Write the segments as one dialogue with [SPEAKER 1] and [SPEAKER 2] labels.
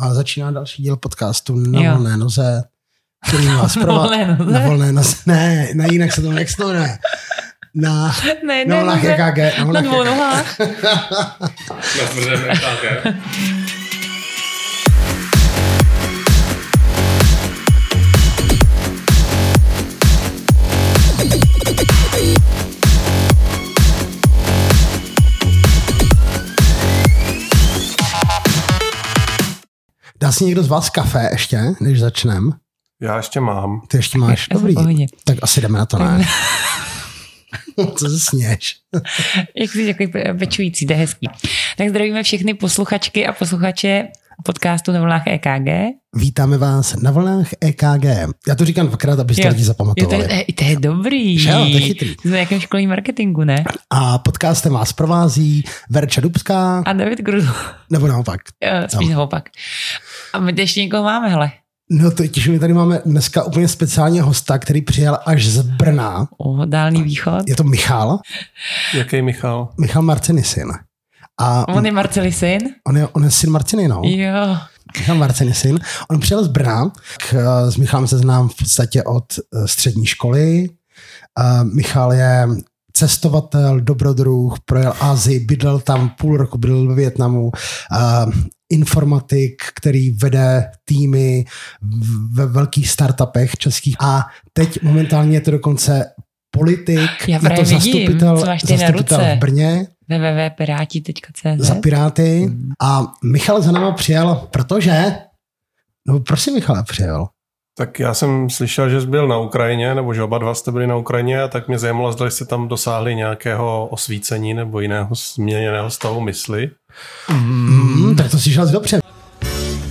[SPEAKER 1] a začíná další díl podcastu na
[SPEAKER 2] Jo.
[SPEAKER 1] volné noze, který vás
[SPEAKER 2] Na
[SPEAKER 1] prová-
[SPEAKER 2] volné noze?
[SPEAKER 1] Na volné noze. Ne, ne, jinak se to jak se to jmenuje. Na,
[SPEAKER 2] Ne,
[SPEAKER 1] na
[SPEAKER 2] ne,
[SPEAKER 1] vlnách
[SPEAKER 2] ne,
[SPEAKER 1] EKG. Na
[SPEAKER 2] na dvou nohách.
[SPEAKER 3] Na tvrdém EKG.
[SPEAKER 1] Dá si někdo z vás kafe ještě, než začnem?
[SPEAKER 3] Já ještě mám.
[SPEAKER 1] Ty ještě máš?
[SPEAKER 2] Já
[SPEAKER 1] Dobrý. Tak asi jdeme na to, ne? Co se sněš?
[SPEAKER 2] Jak jsi takový pečující, to je hezký. Tak zdravíme všechny posluchačky a posluchače podcastu na vlnách EKG.
[SPEAKER 1] Vítáme vás na vlnách EKG. Já to říkám dvakrát, abyste lidi
[SPEAKER 2] Jo, to,
[SPEAKER 1] zapamatovali.
[SPEAKER 2] je, to je dobrý.
[SPEAKER 1] Že jo, to je chytrý.
[SPEAKER 2] Jsme na nějakém školní marketingu, ne?
[SPEAKER 1] A podcastem vás provází Verča Dubská,
[SPEAKER 2] A David Grudl.
[SPEAKER 1] nebo naopak.
[SPEAKER 2] Jo, Spíš
[SPEAKER 1] Tam.
[SPEAKER 2] naopak. A my ještě někoho máme, hele.
[SPEAKER 1] No to těž my tady máme dneska úplně speciálně hosta, který přijel až z Brna.
[SPEAKER 2] O, dálný východ.
[SPEAKER 1] Je to Michal,
[SPEAKER 3] Jaký Michal?
[SPEAKER 1] Michal Marciny syn. A
[SPEAKER 2] On je Marceli syn?
[SPEAKER 1] on je, on je syn Marciny, no.
[SPEAKER 2] Jo.
[SPEAKER 1] Michal Marciny syn. On přijel z Brna, k, s Michalem se znám v podstatě od eh, střední školy. A Michal je cestovatel, dobrodruh, projel Asii, bydlel tam půl roku, bydlel ve Větnamu, a informatik, který vede týmy ve velkých startupech českých. A teď momentálně je to dokonce politik,
[SPEAKER 2] Já
[SPEAKER 1] je to
[SPEAKER 2] právě vidím,
[SPEAKER 1] zastupitel, zastupitel v Brně.
[SPEAKER 2] www.piráti.cz
[SPEAKER 1] za Piráty. A Michal za náma přijel, protože, no prosím Michale, přijel.
[SPEAKER 3] Tak já jsem slyšel, že jsi byl na Ukrajině, nebo že oba dva jste byli na Ukrajině, a tak mě zajímalo, zda jste tam dosáhli nějakého osvícení nebo jiného změněného stavu mysli.
[SPEAKER 1] Mm, tak to si šel dobře.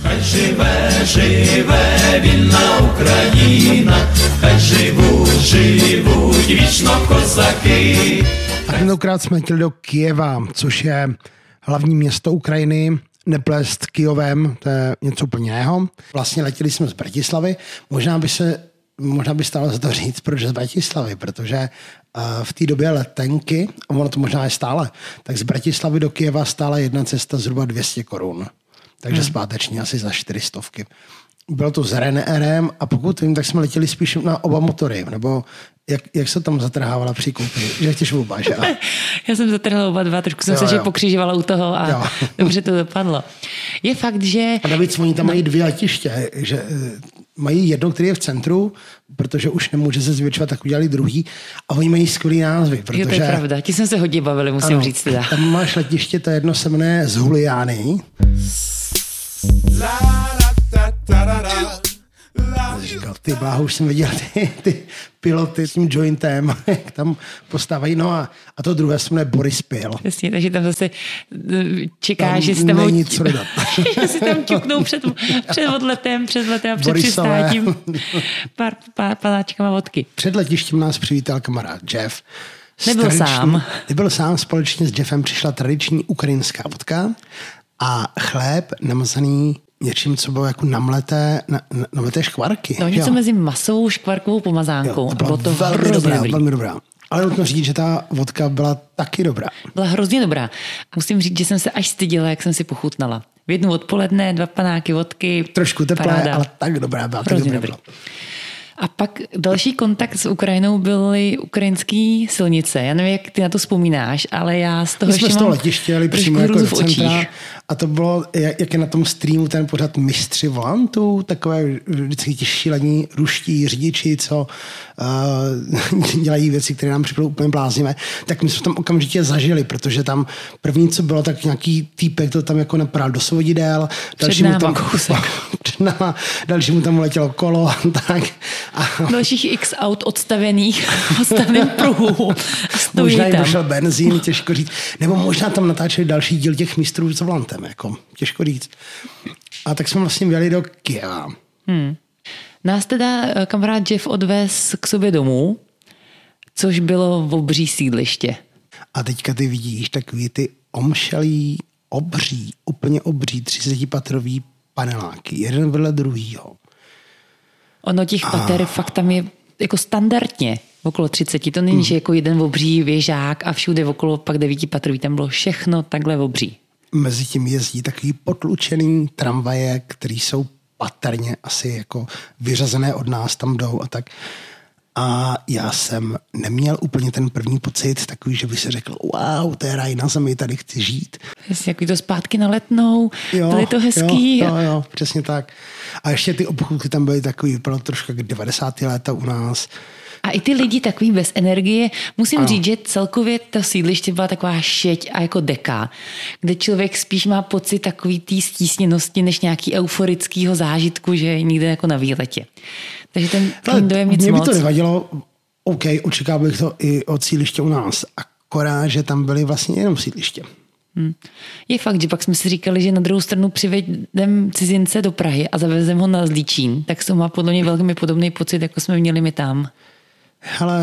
[SPEAKER 4] Хай живе, живе вільна Україна, хай живуть, живуть вічно козаки.
[SPEAKER 1] A tentokrát jsme chtěli do Kijeva, což je hlavní město Ukrajiny, neplést Kijovem, to je něco úplně jiného. Vlastně letěli jsme z Bratislavy, možná by se možná by stálo za to říct, proč z Bratislavy, protože uh, v té době letenky, a ono to možná je stále, tak z Bratislavy do Kijeva stála jedna cesta zhruba 200 korun. Takže hmm. zpáteční asi za 400. Bylo to s Ryanairem a pokud vím, tak jsme letěli spíš na oba motory, nebo jak, jak se tam zatrhávala při koupi, že chtěš oba, že?
[SPEAKER 2] Já jsem zatrhla oba dva, trošku jsem
[SPEAKER 1] Jo,
[SPEAKER 2] se že
[SPEAKER 1] jo.
[SPEAKER 2] pokřižovala u toho a
[SPEAKER 1] Jo.
[SPEAKER 2] dobře to dopadlo. Je fakt, že
[SPEAKER 1] A navíc oni tam mají dvě letiště, že eh, mají jedno, které je v centru, protože už nemůže se zvětšovat, tak udělali druhý a oni mají skvělý názvy,
[SPEAKER 2] jo,
[SPEAKER 1] protože
[SPEAKER 2] to je pravda, ti jsme se hodně bavili, musím
[SPEAKER 1] ano,
[SPEAKER 2] říct teda.
[SPEAKER 1] tam máš letiště, to jedno se jmenuje z Říkal, ty bláho, už jsem viděl ty, ty piloty s tím jointem, jak tam postávají. No a, a to druhé se jmenuje Boris Pil.
[SPEAKER 2] Přesně, takže tam zase eh, čeká,
[SPEAKER 1] Tam
[SPEAKER 2] že si tam,
[SPEAKER 1] není co dodat.
[SPEAKER 2] že si tam ťuknou před, před odletem, před letem a před
[SPEAKER 1] Borisové.
[SPEAKER 2] přistátím pár, pár panáčkama vodky.
[SPEAKER 1] Před letištěm nás přivítal kamarád Jeff.
[SPEAKER 2] Nebyl
[SPEAKER 1] tradiční-
[SPEAKER 2] sám.
[SPEAKER 1] Nebyl sám, společně s Jeffem přišla tradiční ukrajinská vodka a chléb namazaný něčím, co bylo jako namleté, na, na, namleté škvarky.
[SPEAKER 2] No něco
[SPEAKER 1] jo?
[SPEAKER 2] mezi masovou škvarkovou pomazánkou.
[SPEAKER 1] Jo,
[SPEAKER 2] a bylo to
[SPEAKER 1] velmi dobrá,
[SPEAKER 2] dobrý.
[SPEAKER 1] velmi dobrá. Ale nutno říct, že ta vodka byla taky dobrá.
[SPEAKER 2] Byla hrozně dobrá. Musím říct, že jsem se až stydila, jak jsem si pochutnala. V jednu odpoledne, dva panáky vodky.
[SPEAKER 1] Trošku teplé,
[SPEAKER 2] paráda.
[SPEAKER 1] ale tak dobrá byla. Tak
[SPEAKER 2] Hrozně
[SPEAKER 1] dobrá
[SPEAKER 2] dobrý.
[SPEAKER 1] byla.
[SPEAKER 2] A pak další kontakt s Ukrajinou byly ukrajinské silnice. Já nevím, jak ty na to vzpomínáš, ale já z toho
[SPEAKER 1] My jsme
[SPEAKER 2] ještě
[SPEAKER 1] z toho letiště jeli přímo jako do
[SPEAKER 2] v očích.
[SPEAKER 1] A to bylo, jak, jak je na tom streamu ten pořad mistři volantů, takové vždycky ti šílení ruští řidiči, co uh, dělají věci, které nám připadou úplně bláznivé, tak my jsme tam okamžitě zažili, protože tam první, co bylo, tak nějaký týpek to tam jako napral do svodidel, dalšímu
[SPEAKER 2] náma
[SPEAKER 1] tam,
[SPEAKER 2] kousek.
[SPEAKER 1] před náma, dalšímu tam letělo kolo a tak. A
[SPEAKER 2] Dalších x aut odstavených v odstaveném pruhu. Stojí
[SPEAKER 1] Možná jim
[SPEAKER 2] tam.
[SPEAKER 1] došel benzín, těžko říct. Nebo možná tam natáčeli další díl těch mistrů s volantem, jako, těžko říct. A tak jsme vlastně vyjeli do Kieva.
[SPEAKER 2] Nás teda eh, kamarád Jeff odvez k sobě domů, což bylo v obří sídliště.
[SPEAKER 1] A teďka ty vidíš takový ty omšelý, obří, úplně obří, 30-patrový paneláky, jeden vedle druhýho.
[SPEAKER 2] Ono těch pater fakt tam je jako standardně okolo 30. To není,
[SPEAKER 1] Hmm.
[SPEAKER 2] že jako jeden obří věžák a všude okolo pak devíti patrový. Tam bylo všechno takhle obří.
[SPEAKER 1] Mezi tím jezdí takový potlučený tramvaje, který jsou patrně asi jako vyřazené od nás, tam jdou a tak. A já jsem neměl úplně ten první pocit takový, že by se řekl, wow, to je raj na zemi, tady chci žít.
[SPEAKER 2] Jasně, jaký to zpátky na letnou, jo, je to hezký.
[SPEAKER 1] Jo, jo, jo, přesně tak. A ještě ty obchůdky tam byly takový, bylo trošku jak 90. léta u nás.
[SPEAKER 2] A i ty lidi takový bez energie, musím ano. říct, že celkově to sídliště byla taková šeť a jako deka, kde člověk spíš má pocit takový té stísněnosti, než nějaký euforického zážitku, že je někde jako na výletě. Takže ten, ten dojem nic
[SPEAKER 1] Mě by
[SPEAKER 2] moc.
[SPEAKER 1] to nevadilo, OK, očekával bych to i od sídliště u nás. Akorát, že tam byly vlastně jenom sídliště.
[SPEAKER 2] Hmm. Je fakt, že pak jsme si říkali, že na druhou stranu přivedeme cizince do Prahy a zavezeme ho na Zlíčín, tak to má podle mě velmi podobný pocit, jako jsme měli my tam.
[SPEAKER 1] Hele,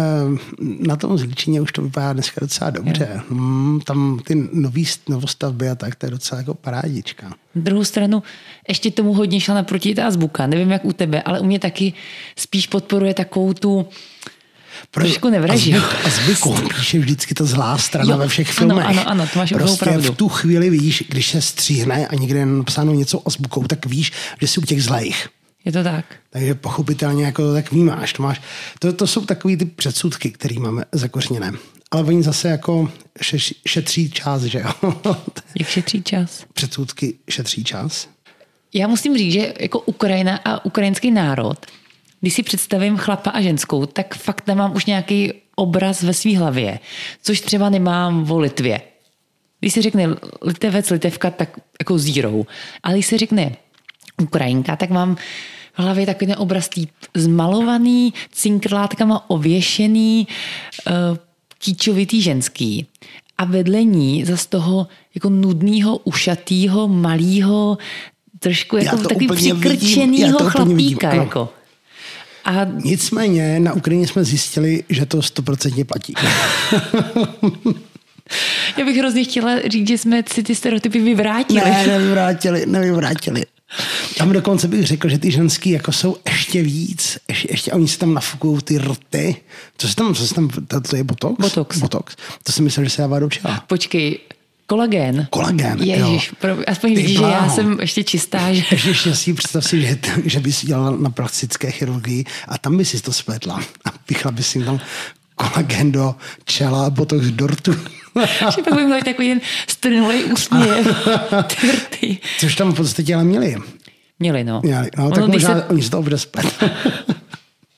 [SPEAKER 1] na tom zličině už to vypadá dneska docela dobře. Hmm, tam ty nový novostavby a tak, to je docela jako parádička.
[SPEAKER 2] Na druhou stranu ještě tomu hodně šla naproti ta azbuka. Nevím, jak u tebe, ale u mě taky spíš podporuje takovou tu Trošku nevraží.
[SPEAKER 1] A zvyku píše vždycky ta zlá strana jo, ve všech filmech.
[SPEAKER 2] Ano, ano, ano to máš
[SPEAKER 1] prostě
[SPEAKER 2] pravdu.
[SPEAKER 1] v tu chvíli víš, když se stříhne a někde je napsáno něco azbukou, tak víš, že jsi u těch zlejch.
[SPEAKER 2] Je to tak.
[SPEAKER 1] Takže pochopitelně jako to tak vnímáš. To, máš, to, to jsou takový ty předsudky, které máme zakořeněné. Ale oni zase jako šeš, šetří čas, že jo?
[SPEAKER 2] Jak šetří čas?
[SPEAKER 1] Předsudky šetří čas.
[SPEAKER 2] Já musím říct, že jako Ukrajina a ukrajinský národ, když si představím chlapa a ženskou, tak fakt nemám už nějaký obraz ve své hlavě, což třeba nemám o Litvě. Když se řekne Litevec, Litevka, tak jako zero. Ale když se řekne Ukrajinka, tak mám v hlavě takový ten obraz tý zmalovaný, cinkrlátkama ověšený, uh, kýčovitý ženský. A vedle ní za z toho jako nudného, ušatýho, malého, trošku jako takový přikrčenýho chlapíka. Jako.
[SPEAKER 1] A... Nicméně na Ukrajině jsme zjistili, že to stoprocentně platí.
[SPEAKER 2] Já bych hrozně chtěla říct, že jsme si ty stereotypy vyvrátili.
[SPEAKER 1] Ne, nevyvrátili, nevyvrátili. Tam dokonce bych řekl, že ty ženský jako jsou ještě víc, ještě, ještě oni si tam nafukují ty rty. Co se tam, co se tam, to, to je botox?
[SPEAKER 2] Botox.
[SPEAKER 1] Botox. To si myslel, že se dává do čela.
[SPEAKER 2] Počkej, Kolagén.
[SPEAKER 1] Kolagén,
[SPEAKER 2] Ježiš, pro, aspoň vidíš, že já jsem ještě čistá. Že...
[SPEAKER 1] Ještě si představ si, že, že bys dělala na plastické chirurgii a tam by si to spletla a pichla by si tam kolagén do čela a botox do rtu.
[SPEAKER 2] že pak budeme takový jen strnulej úsměv.
[SPEAKER 1] Což tam v podstatě ale měli.
[SPEAKER 2] Měli, no.
[SPEAKER 1] Měli, no, tak možná se... oni se to bude splet.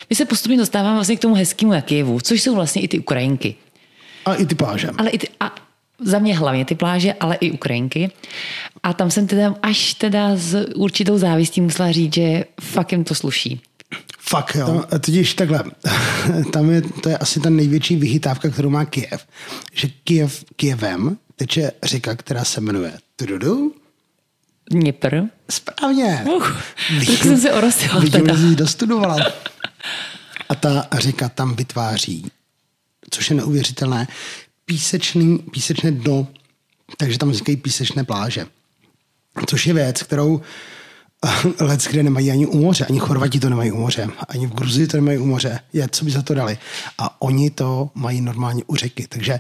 [SPEAKER 2] My se postupně dostáváme vlastně k tomu hezkému na Kijevu, což jsou vlastně i ty Ukrajinky.
[SPEAKER 1] A i ty pláže.
[SPEAKER 2] Ale i ty, a za mě hlavně ty pláže, ale i Ukrajinky. A tam jsem teda až teda s určitou závistí musela říct, že fakt jim to sluší.
[SPEAKER 1] Fakt, jo. Tam, totiž takhle, tam je, to je asi ta největší vychytávka, kterou má Kiev. Že Kiev, Kievem teče řeka, která se jmenuje Tududu.
[SPEAKER 2] Dněpr.
[SPEAKER 1] Správně.
[SPEAKER 2] Uh, tak jsem se orostila
[SPEAKER 1] Vidím, že jsi dostudovala. A ta řeka tam vytváří, což je neuvěřitelné, písečný, písečné dno, takže tam vznikají písečné pláže. Což je věc, kterou let, kde nemají ani u moře, ani Chorvati to nemají u moře, ani v Gruzii to nemají u moře, je, co by za to dali. A oni to mají normálně u řeky, takže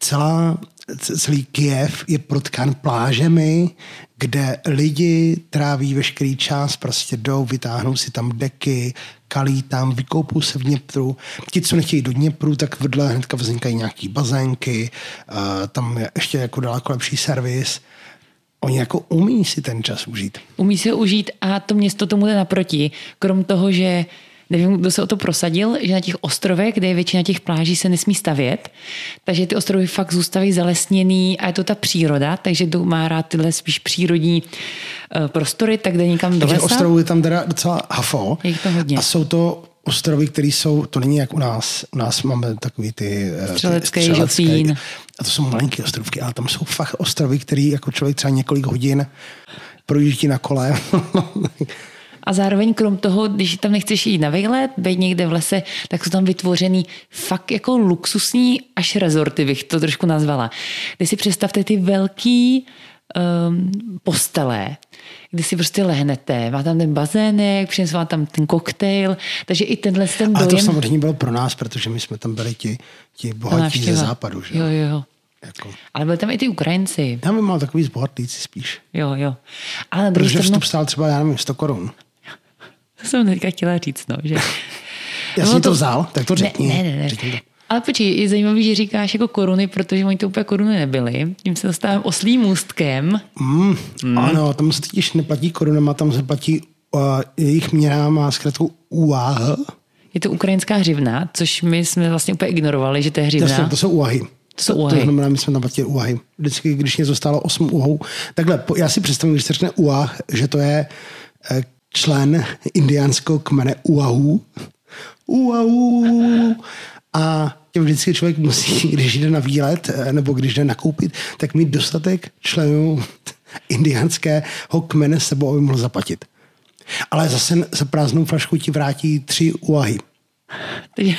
[SPEAKER 1] celá, celý Kiev je protkán plážemi, kde lidi tráví veškerý čas, prostě jdou, vytáhnou si tam deky, kalí tam, vykoupou se v Dněpru. Ti, co nechtějí do Dněpru, tak vedle hnedka vznikají nějaký bazénky, tam je ještě jako daleko lepší servis. Oni jako umí si ten čas užít.
[SPEAKER 2] Umí si ho užít a to město tomu jde naproti. Krom toho, že nevím, kdo se o to prosadil, že na těch ostrovech, kde je většina těch pláží, se nesmí stavět, takže ty ostrovy fakt zůstaví zalesněný a je to ta příroda, takže kdo má rád tyhle spíš přírodní uh, prostory, tak jde někam do
[SPEAKER 1] Takže ostrovů je tam teda docela hafo.
[SPEAKER 2] Je to hodně.
[SPEAKER 1] A jsou to ostrovy, které jsou, to není jak u nás, u nás máme takový ty
[SPEAKER 2] střelecké, ty střelecké
[SPEAKER 1] a to jsou malinké ostrovky, ale tam jsou fakt ostrovy, které jako člověk třeba několik hodin projíždí na kole.
[SPEAKER 2] A zároveň krom toho, když tam nechceš jít na výlet, být někde v lese, tak jsou tam vytvořený fakt jako luxusní až rezorty, bych to trošku nazvala. Kde si představte ty velký um, postele, kdy si prostě lehnete, má tam ten bazének, přines vám tam ten koktejl, takže i tenhle ten dojem...
[SPEAKER 1] Ale to samozřejmě bylo pro nás, protože my jsme tam byli ti, ti bohatí ze západu. Že?
[SPEAKER 2] Jo, jo.
[SPEAKER 1] Jako.
[SPEAKER 2] Ale byli tam i ty Ukrajinci.
[SPEAKER 1] Já bych mal takový zbohatlíci spíš.
[SPEAKER 2] Jo, jo. Ale
[SPEAKER 1] Protože
[SPEAKER 2] stranu,
[SPEAKER 1] vstup stál třeba, já nevím, 100 korun.
[SPEAKER 2] to jsem teďka chtěla říct, no, že...
[SPEAKER 1] Já
[SPEAKER 2] No
[SPEAKER 1] jsem to vzal, tak to řekni.
[SPEAKER 2] Ne, ne, ne.
[SPEAKER 1] Řekni to.
[SPEAKER 2] Ale počkej, je zajímavý, že říkáš jako koruny, protože oni to úplně koruny nebyly. Tím se dostávám oslým můstkem.
[SPEAKER 1] Mm, Ano, tam se totiž neplatí korunama, tam se platí uh, jejich měna má zkrátku UAH.
[SPEAKER 2] Je to ukrajinská hřivna, což my jsme vlastně úplně ignorovali, že to je hřivna.
[SPEAKER 1] Jasně, to jsou úvahy.
[SPEAKER 2] To jsou
[SPEAKER 1] To
[SPEAKER 2] úvahy.
[SPEAKER 1] znamená, my jsme tam platili úvahy. Vždycky, když něco stálo 8 úhou. Takhle, po- já si představím, když se řekne úah, že to je eh, člen indiánského kmene Uahu. Uahu. A vždycky člověk musí, když jde na výlet eh, nebo když jde nakoupit, tak mít dostatek členů indiánského kmene s sebou, aby mohl zaplatit. Ale zase za prázdnou flašku ti vrátí tři úahy.
[SPEAKER 2] Takže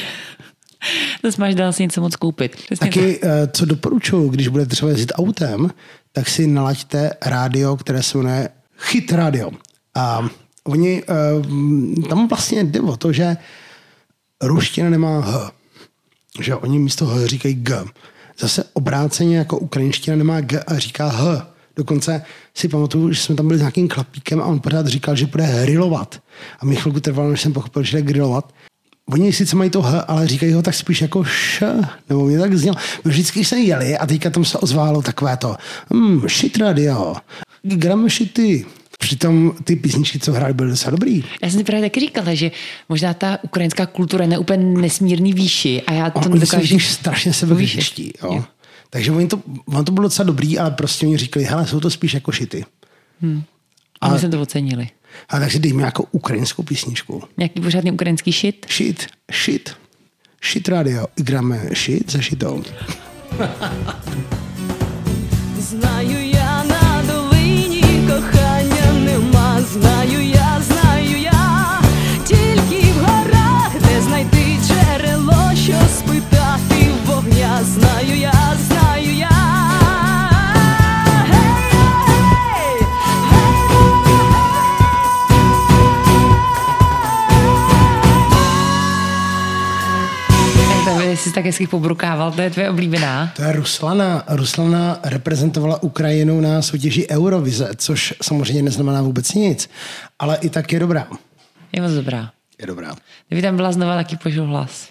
[SPEAKER 2] zase máš dál si něco moc koupit. Přesně tak.
[SPEAKER 1] Taky, eh, co doporučuji, když budete třeba jezdit autem, tak si nalaďte rádio, které se jmenuje Hit Radio. A oni, eh, tam vlastně jde o to, že ruština nemá H. Že oni místo H říkají G. Zase obráceně jako ukrajinština nemá G a říká H. Dokonce si pamatuju, že jsme tam byli s nějakým chlapíkem a on pořád říkal, že bude hrilovat. A mi chvilku trvalo, než jsem pochopil, že jde grilovat. Oni sice mají to H, ale říkají ho tak spíš jako Š, nebo mě tak znělo. My vždycky jsme jeli a teďka tam se ozválo takové to, hmm, shit radio, grame shity. Přitom ty písničky, co hráli, byly docela dobrý.
[SPEAKER 2] Já jsem si právě taky říkala, že možná ta ukrajinská kultura je na úplně nesmírný výši a já to
[SPEAKER 1] On, oni jsou
[SPEAKER 2] nedokážu...
[SPEAKER 1] totiž strašně sebevěští.
[SPEAKER 2] Jo.
[SPEAKER 1] Jo. Takže oni to, on to bylo docela dobrý, ale prostě oni říkali, hele, jsou to spíš jako šity.
[SPEAKER 2] A my jsme to ocenili.
[SPEAKER 1] A tak si dejme jako ukrajinskou písničku.
[SPEAKER 2] Nějaký pořádný ukrajinský shit.
[SPEAKER 1] Shit, shit, shit radio. Іграме shit за щитом.
[SPEAKER 5] Знаю
[SPEAKER 2] Tak hezky pobrukával, to je tvoje oblíbená.
[SPEAKER 1] To je Ruslana. Ruslana reprezentovala Ukrajinu na soutěži Eurovize, což samozřejmě neznamená vůbec nic, ale i tak je dobrá.
[SPEAKER 2] Je moc dobrá.
[SPEAKER 1] Je dobrá.
[SPEAKER 2] Kdyby tam byla znova, taky požil hlas.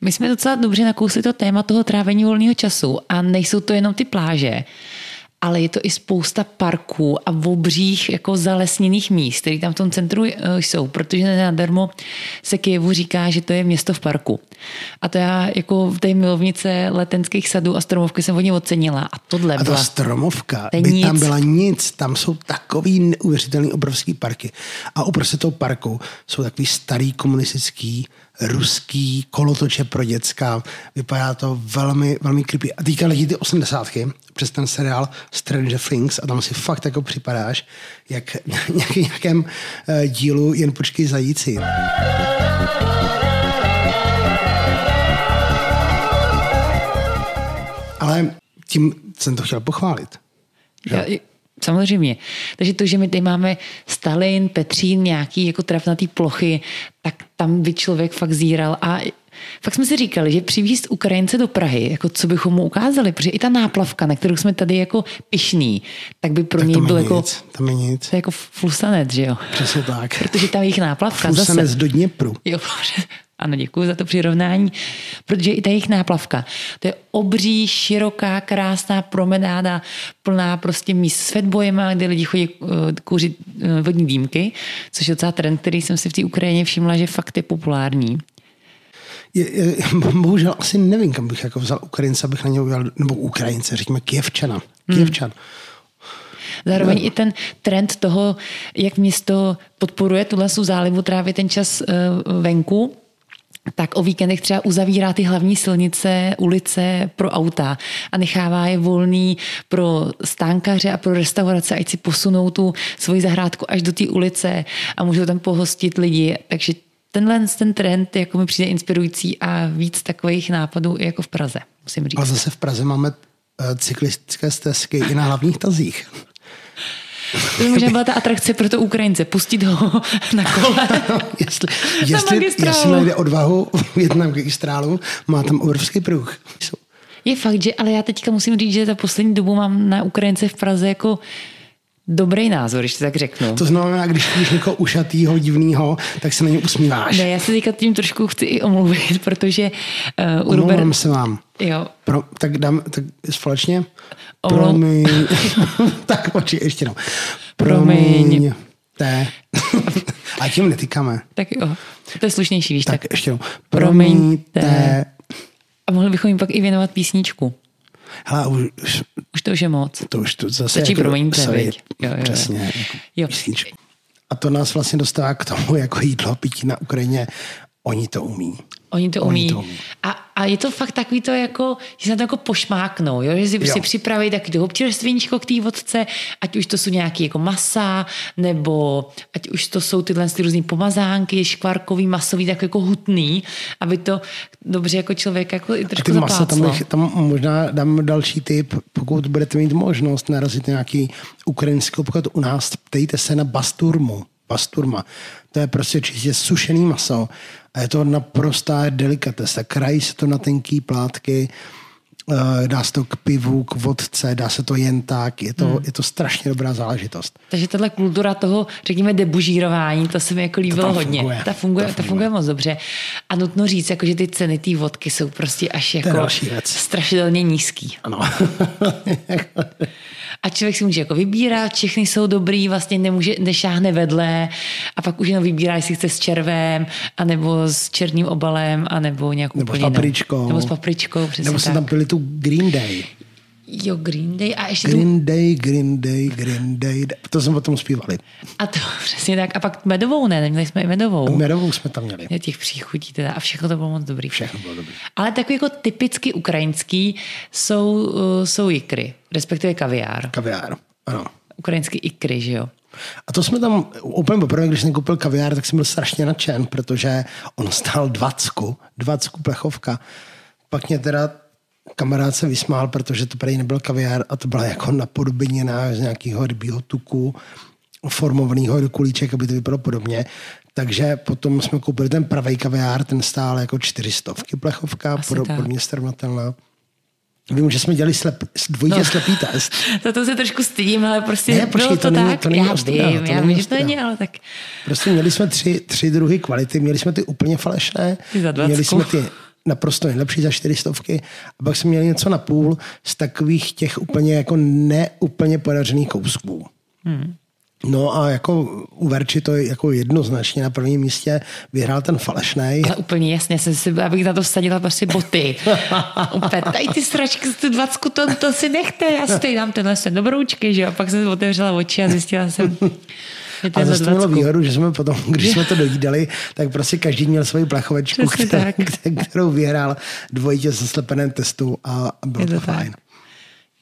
[SPEAKER 2] My jsme docela dobře nakousli to téma toho trávení volného času a nejsou to jenom ty pláže, ale je to i spousta parků a obřích jako zalesněných míst, které tam v tom centru eh, jsou, protože nadarmo se Kijevu říká, že to je město v parku. A to já jako v té milovnice letenských sadů a stromovky jsem hodně ocenila. A tohle
[SPEAKER 1] A ta
[SPEAKER 2] byla...
[SPEAKER 1] stromovka by tam
[SPEAKER 2] nic.
[SPEAKER 1] byla nic. Tam jsou takový neuvěřitelný obrovský parky. A uprostřed toho parku jsou takový starý komunistický ruský kolotoče pro děcka. Vypadá to velmi, velmi creepy. A teďka letí ty osmdesátky přes ten seriál Stranger Things a tam si fakt jako připadáš, jak nějaký nějakém eh, dílu jen počkej zajíci. Ale tím jsem to chtěl pochválit.
[SPEAKER 2] Já, samozřejmě. Takže to, že my tady máme Stalin, Petřín, nějaký jako trafnatý plochy, tak tam by člověk fakt zíral a fakt jsme si říkali, že přivízt Ukrajince do Prahy, jako co bychom mu ukázali, protože i ta náplavka, na kterou jsme tady jako pišní, tak by pro
[SPEAKER 1] Tak
[SPEAKER 2] něj byl jako,
[SPEAKER 1] tam je nic.
[SPEAKER 2] to je jako flusanec, že jo?
[SPEAKER 1] Přesně tak.
[SPEAKER 2] Protože tam jejich náplavka
[SPEAKER 1] Fusanec
[SPEAKER 2] zase.
[SPEAKER 1] do Dněpru.
[SPEAKER 2] Jo, ano, děkuji za to přirovnání, protože i ta jejich náplavka, to je obří, široká, krásná promenáda, plná prostě míst s fatboyema, kde lidi chodí uh, kouřit uh, vodní dýmky, což je docela trend, který jsem si v té Ukrajině všimla, že fakt je populární.
[SPEAKER 1] Je, je, bohužel asi nevím, kam bych jako vzal Ukrajince, abych na něj udělal, nebo Ukrajince, řekněme Kijevčana. Kijevčan.
[SPEAKER 2] Zároveň i ten trend toho, jak město podporuje tuhle zálivu trávě ten čas uh, venku, tak o víkendech třeba uzavírá ty hlavní silnice, ulice pro auta a nechává je volný pro stánkaře a pro restaurace, ať si posunou tu svoji zahrádku až do té ulice a můžou tam pohostit lidi. Takže tenhle ten trend jako mi přijde inspirující a víc takových nápadů i jako v Praze, musím říct.
[SPEAKER 1] Ale zase v Praze máme eh, cyklistické stezky i na hlavních tazích.
[SPEAKER 2] To by možná byla ta atrakce pro to Ukrajince, pustit ho na kole.
[SPEAKER 1] jestli, jestli,
[SPEAKER 2] magistrálu.
[SPEAKER 1] jestli najde odvahu jet na magistrálu, má tam obrovský pruh.
[SPEAKER 2] Je fakt, že, ale já teďka musím říct, že za poslední dobu mám na Ukrajince v Praze jako dobrý názor, když to tak řeknu.
[SPEAKER 1] To znamená, když vidíš někoho ušatýho, divného, tak se na ně usmíváš.
[SPEAKER 2] Ne, já se teďka tím trošku chci i omluvit, protože uh, u Robert...
[SPEAKER 1] se vám.
[SPEAKER 2] Jo,
[SPEAKER 1] Pro, tak dám tak společně.
[SPEAKER 2] Omlou-
[SPEAKER 1] Promiň. tak počkej, ještě jednou.
[SPEAKER 2] Promiň.
[SPEAKER 1] Té. A tím netýkáme.
[SPEAKER 2] tak jo, to je slušnější, víš, tak,
[SPEAKER 1] Tak ještě jednou.
[SPEAKER 2] Promiňte.
[SPEAKER 1] Promiňte.
[SPEAKER 2] A mohli bychom jim pak i věnovat písničku.
[SPEAKER 1] Hele, už,
[SPEAKER 2] Už to už je moc.
[SPEAKER 1] to už to zase
[SPEAKER 2] Stačí
[SPEAKER 1] jako,
[SPEAKER 2] promiňte,
[SPEAKER 1] sorry?
[SPEAKER 2] Jo, jo, jo.
[SPEAKER 1] Přesně. Jako
[SPEAKER 2] Jo.
[SPEAKER 1] písničku. A to nás vlastně dostává k tomu, jako jídlo a pití na Ukrajině. Oni to umí.
[SPEAKER 2] Oni to
[SPEAKER 1] Oni
[SPEAKER 2] umí.
[SPEAKER 1] to umí.
[SPEAKER 2] A, a je to fakt takový to jako, že se na to jako pošmáknou, jo? že si,
[SPEAKER 1] Jo.
[SPEAKER 2] si připraví taky to občerstvíčko k té vodce, ať už to jsou nějaké jako masa, nebo ať už to jsou tyhle ty různé pomazánky, škvarkový, masový, tak jako hutný, aby to dobře jako člověk jako i
[SPEAKER 1] A
[SPEAKER 2] trošku
[SPEAKER 1] ty masa, tam, bych- tam možná dám další tip, pokud budete mít možnost narazit na nějaký ukrajinský obchod u nás, ptejte se na basturmu. Basturma. To je prostě čistě sušený maso a je to naprostá delikatesa. Krají se to na tenký plátky, eh, dá se to k pivu, k vodce, dá se to jen tak. Je to,
[SPEAKER 2] Hmm.
[SPEAKER 1] je to strašně dobrá záležitost.
[SPEAKER 2] Takže tahle kultura toho, řekněme, debužírování, to se mi jako líbilo hodně.
[SPEAKER 1] funguje.
[SPEAKER 2] Ta funguje,
[SPEAKER 1] To
[SPEAKER 2] ta
[SPEAKER 1] funguje.
[SPEAKER 2] funguje moc dobře. A nutno říct, jako, že ty ceny té vodky jsou prostě až jako strašidelně nízký.
[SPEAKER 1] Ano.
[SPEAKER 2] A člověk si může jako vybírat, všechny jsou dobrý, vlastně nemůže, nešáhne vedle a pak už jenom vybírá, jestli chce s červem, anebo s černým obalem, anebo nějakou
[SPEAKER 1] Nebo s papričkou.
[SPEAKER 2] Nebo s papričkou, přesně
[SPEAKER 1] Nebo jsme tam pili tu Green Day.
[SPEAKER 2] Jo, Green Day a ještě tu,
[SPEAKER 1] Green Day, Green Day, Green Day. To jsme potom zpívali.
[SPEAKER 2] a to přesně tak. A pak medovou, ne, neměli jsme i medovou.
[SPEAKER 1] Medovou jsme tam měli.
[SPEAKER 2] Je těch příchutí teda a všechno to bylo moc dobrý.
[SPEAKER 1] Všechno bylo dobré.
[SPEAKER 2] Ale takový jako typicky ukrajinský jsou, uh, jsou ikry, respektive kaviár.
[SPEAKER 1] Kaviár. Ano.
[SPEAKER 2] Ukrajinský ikry, že jo?
[SPEAKER 1] A to jsme tam úplně poprvé, když jsem koupil kaviár, tak jsem byl strašně nadšen, protože on stál dvacku, dvacku plechovka. Pak mě teda kamarád se vysmál, protože to prý nebyl kaviár a to byla jako napodobeněná z nějakého rybího tuku, formovaného do kulíček, aby to vypadalo podobně. Takže potom jsme koupili ten pravý kaviár, ten stál jako čtyřistovky plechovka, pod, podobně srovnatelná. Vím, že jsme dělali slep, dvojitě
[SPEAKER 2] No.
[SPEAKER 1] slepý test.
[SPEAKER 2] Za to se trošku stydím, ale prostě
[SPEAKER 1] Ne, počkej,
[SPEAKER 2] bylo
[SPEAKER 1] to
[SPEAKER 2] to,
[SPEAKER 1] není-
[SPEAKER 2] tak.
[SPEAKER 1] to není
[SPEAKER 2] já
[SPEAKER 1] ostuda,
[SPEAKER 2] vím,
[SPEAKER 1] to
[SPEAKER 2] já vím, že to není, ale tak
[SPEAKER 1] Prostě měli jsme tři, tři druhy kvality. Měli jsme ty úplně falešné, měli jsme ty naprosto nejlepší za čtyřistovky a pak jsme měli něco na půl z takových těch úplně jako neúplně podařených kousků. Hmm. No a jako u Verči to je jako jednoznačně na prvním místě vyhrál ten falešný.
[SPEAKER 2] ale úplně jasně, jsem si, abych na to vsadila prostě boty. Úplně, tady ty sračky, tu dvacku, to, to si nechte, já si tady dám tenhle sem do broučky, že jo? A pak jsem otevřela oči a zjistila jsem,
[SPEAKER 1] A zase to mělo výhodu, že jsme potom, když jsme to dojídali, tak prostě každý měl svoji plechovečku,
[SPEAKER 2] Přesně
[SPEAKER 1] kterou, kterou vyhrál dvojitě se slepeném testu a bylo to,
[SPEAKER 2] to
[SPEAKER 1] fajn.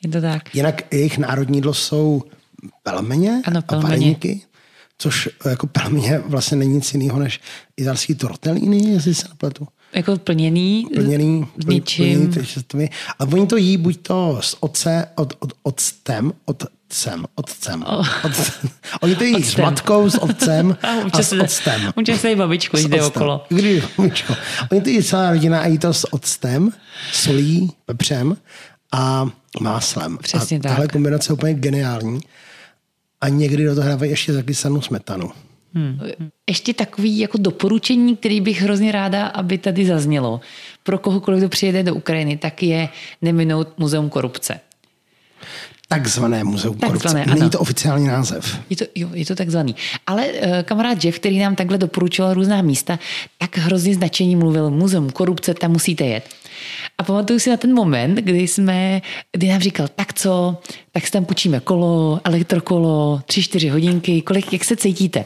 [SPEAKER 2] Je to tak.
[SPEAKER 1] Jinak jejich národní jídlo jsou pelmeně
[SPEAKER 2] Ano,
[SPEAKER 1] a
[SPEAKER 2] pelmeně.
[SPEAKER 1] vareníky, což jako pelmeně vlastně není nic jiného než italský tortellini, jestli se nepletu.
[SPEAKER 2] Jako plněný,
[SPEAKER 1] Plněný,
[SPEAKER 2] s něčím.
[SPEAKER 1] plněný. A oni to jí buď to s oce, od, od, octem, otcem, otcem. Od, oni to jí s matkou, s otcem
[SPEAKER 2] A
[SPEAKER 1] a s octem.
[SPEAKER 2] občas se jí babičku jde okolo.
[SPEAKER 1] Kdy, mamičko. Oni to jí celá rodina a jí to s octem, solí, pepřem a máslem.
[SPEAKER 2] Přesně
[SPEAKER 1] a tahle
[SPEAKER 2] tak.
[SPEAKER 1] kombinace je úplně geniální. A někdy do toho dávají ještě zakysanou smetanu.
[SPEAKER 2] Ještě takový jako doporučení, který bych hrozně ráda, aby tady zaznělo. Pro kohokoliv, kdo přijede do Ukrajiny, tak je neminout muzeum korupce.
[SPEAKER 1] Takzvané muzeum korupce.
[SPEAKER 2] Takzvané,
[SPEAKER 1] Není
[SPEAKER 2] ano.
[SPEAKER 1] to oficiální název.
[SPEAKER 2] Je to, jo, je to takzvaný. Ale uh, kamarád Jeff, který nám takhle doporučoval různá místa, tak hrozně značení mluvil, muzeum korupce, tam musíte jet. A pamatuju si na ten moment, kdy jsme, kdy nám říkal, tak co, tak si tam půjčíme kolo, elektrokolo, tři, čtyři hodinky, kolik, jak se cítíte?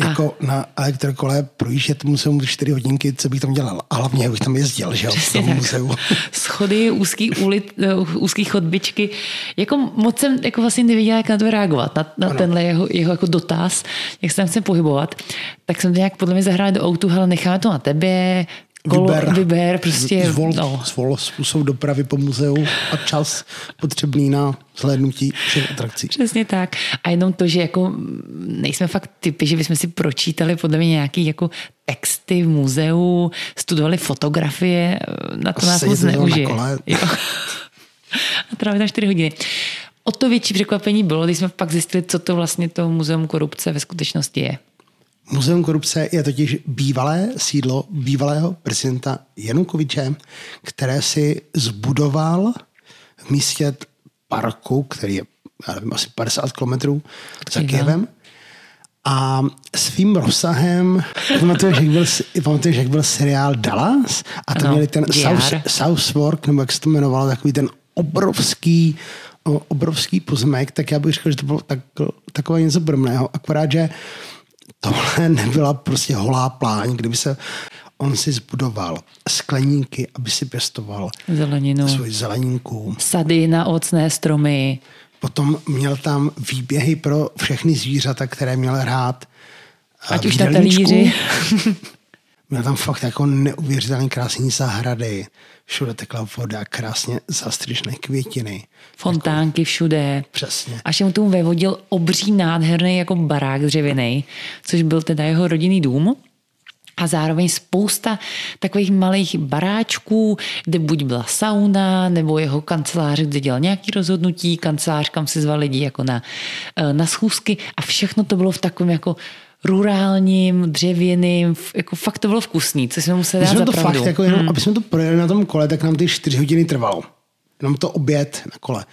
[SPEAKER 1] Jako na elektrokole projíždět muzeum 4 hodinky, co bych tam dělal. A hlavně bych tam jezdil, že jo, v tom muzeu.
[SPEAKER 2] Schody, úzký ulit, uh, úzký chodbičky. Jako moc jsem jako vlastně nevěděla, jak na to reagovat, na, na tenhle jeho, jeho jako dotaz, jak se tam chce pohybovat. Tak jsem to nějak podle mě zahrála do autu, hele, necháme to na tebe, Kolo,
[SPEAKER 1] Vyber.
[SPEAKER 2] vyber, prostě,
[SPEAKER 1] Zvol,
[SPEAKER 2] no.
[SPEAKER 1] zvol způsob dopravy po muzeu a čas potřebný na zhlédnutí všech atrakcí.
[SPEAKER 2] Přesně tak. A jenom to, že jako nejsme fakt typy, že bychom si pročítali podle mě nějaký jako texty v muzeu, studovali fotografie, na to
[SPEAKER 1] A
[SPEAKER 2] nás moc neužije. A trávit tam 4 hodiny. O to větší překvapení bylo, když jsme pak zjistili, co to vlastně to muzeum korupce ve skutečnosti je.
[SPEAKER 1] Muzeum korupce je totiž bývalé sídlo bývalého prezidenta Janukoviče, které si zbudoval v místě parku, který je, já nevím, asi 50 kilometrů za. Kyjevem. A svým rozsahem, pamatuješ, jak byl, pamatuješ, jak byl seriál Dallas? A tam
[SPEAKER 2] Ano,
[SPEAKER 1] měli ten
[SPEAKER 2] DR.
[SPEAKER 1] South, Southwark, nebo jak se to jmenovalo, takový ten obrovský, obrovský pozemek, tak já bych řekl, že to bylo tak, takové něco podobného. Akorát, že tohle nebyla prostě holá pláň, kdyby se on si zbudoval skleníky, aby si pěstoval
[SPEAKER 2] Zeleninu.
[SPEAKER 1] svoji zeleninku.
[SPEAKER 2] Sady na ovocné stromy.
[SPEAKER 1] Potom měl tam výběhy pro všechny zvířata, které měl hrát.
[SPEAKER 2] Ať už na talíři.
[SPEAKER 1] Měl tam fakt jako neuvěřitelně krásné zahrady. Všude tekla voda, krásně zastřižné květiny.
[SPEAKER 2] Fontánky všude.
[SPEAKER 1] Přesně.
[SPEAKER 2] Až mu tomu vevodil obří nádherný jako barák dřevěný, což byl teda jeho rodinný dům. A zároveň spousta takových malých baráčků, kde buď byla sauna, nebo jeho kancelář, kde dělal nějaký rozhodnutí, kancelář, kam si zval lidi jako na, eh, na schůzky a všechno to bylo v takovém jako rurálním, dřevěným, jako fakt to bylo vkusný, co jsme museli dát
[SPEAKER 1] jsme to
[SPEAKER 2] pravdu.
[SPEAKER 1] fakt, jako jenom, hmm. aby jsme to projeli na tom kole, tak nám ty čtyři hodiny trvalo. Jenom to oběd na kole.